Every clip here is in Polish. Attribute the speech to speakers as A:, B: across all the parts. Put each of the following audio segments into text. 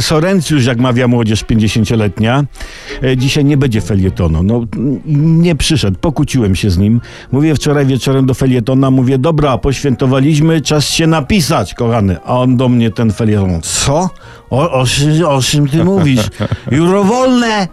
A: Sorencjusz, jak mawia młodzież 50-letnia, e, dzisiaj nie będzie felietonu. No, nie przyszedł, pokłóciłem się z nim. Mówię wczoraj wieczorem do felietona, mówię, dobra, poświętowaliśmy, czas się napisać, kochany. A on do mnie ten felieton, co? O, o, o czym ty mówisz? Juro wolne!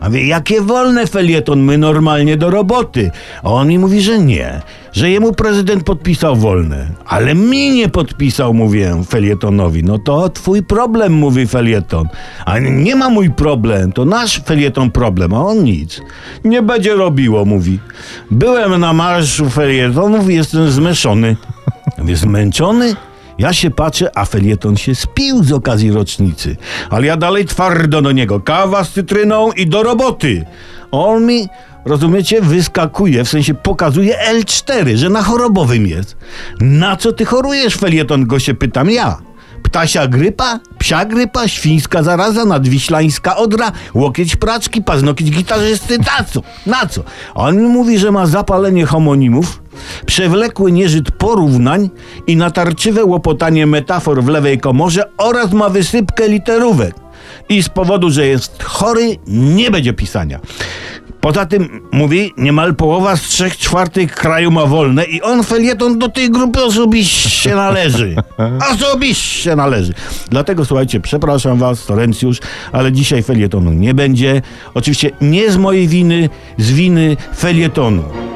A: A wie, jakie wolne felieton, my normalnie do roboty. A on mi mówi, że nie, że jemu prezydent podpisał wolne. Ale mi nie podpisał, mówię felietonowi. No to twój problem, mówi felieton. A nie ma mój problem, to nasz felieton problem, a on nic. Nie będzie robiło, mówi. Byłem na marszu felietonów i jestem zmęczony. Mówię, zmęczony? Ja się patrzę, a felieton się spił z okazji rocznicy. Ale ja dalej twardo do niego. Kawa z cytryną i do roboty. On mi, rozumiecie, wyskakuje, w sensie pokazuje L4, że na chorobowym jest. Na co ty chorujesz, felieton? Go się pytam ja. Ptasia grypa, psia grypa, świńska zaraza, nadwiślańska odra, łokieć praczki, paznokieć gitarzysty, na co? Na co? On mi mówi, że ma zapalenie homonimów, przewlekły nieżyt porównań i natarczywe łopotanie metafor w lewej komorze oraz ma wysypkę literówek. I z powodu, że jest chory, nie będzie pisania. Poza tym, mówi, niemal połowa z trzech czwartych kraju ma wolne i on felieton do tej grupy osobiście należy. Osobiście należy. Dlatego, słuchajcie, przepraszam was, Torencjusz, ale dzisiaj felietonu nie będzie. Oczywiście nie z mojej winy, z winy felietonu.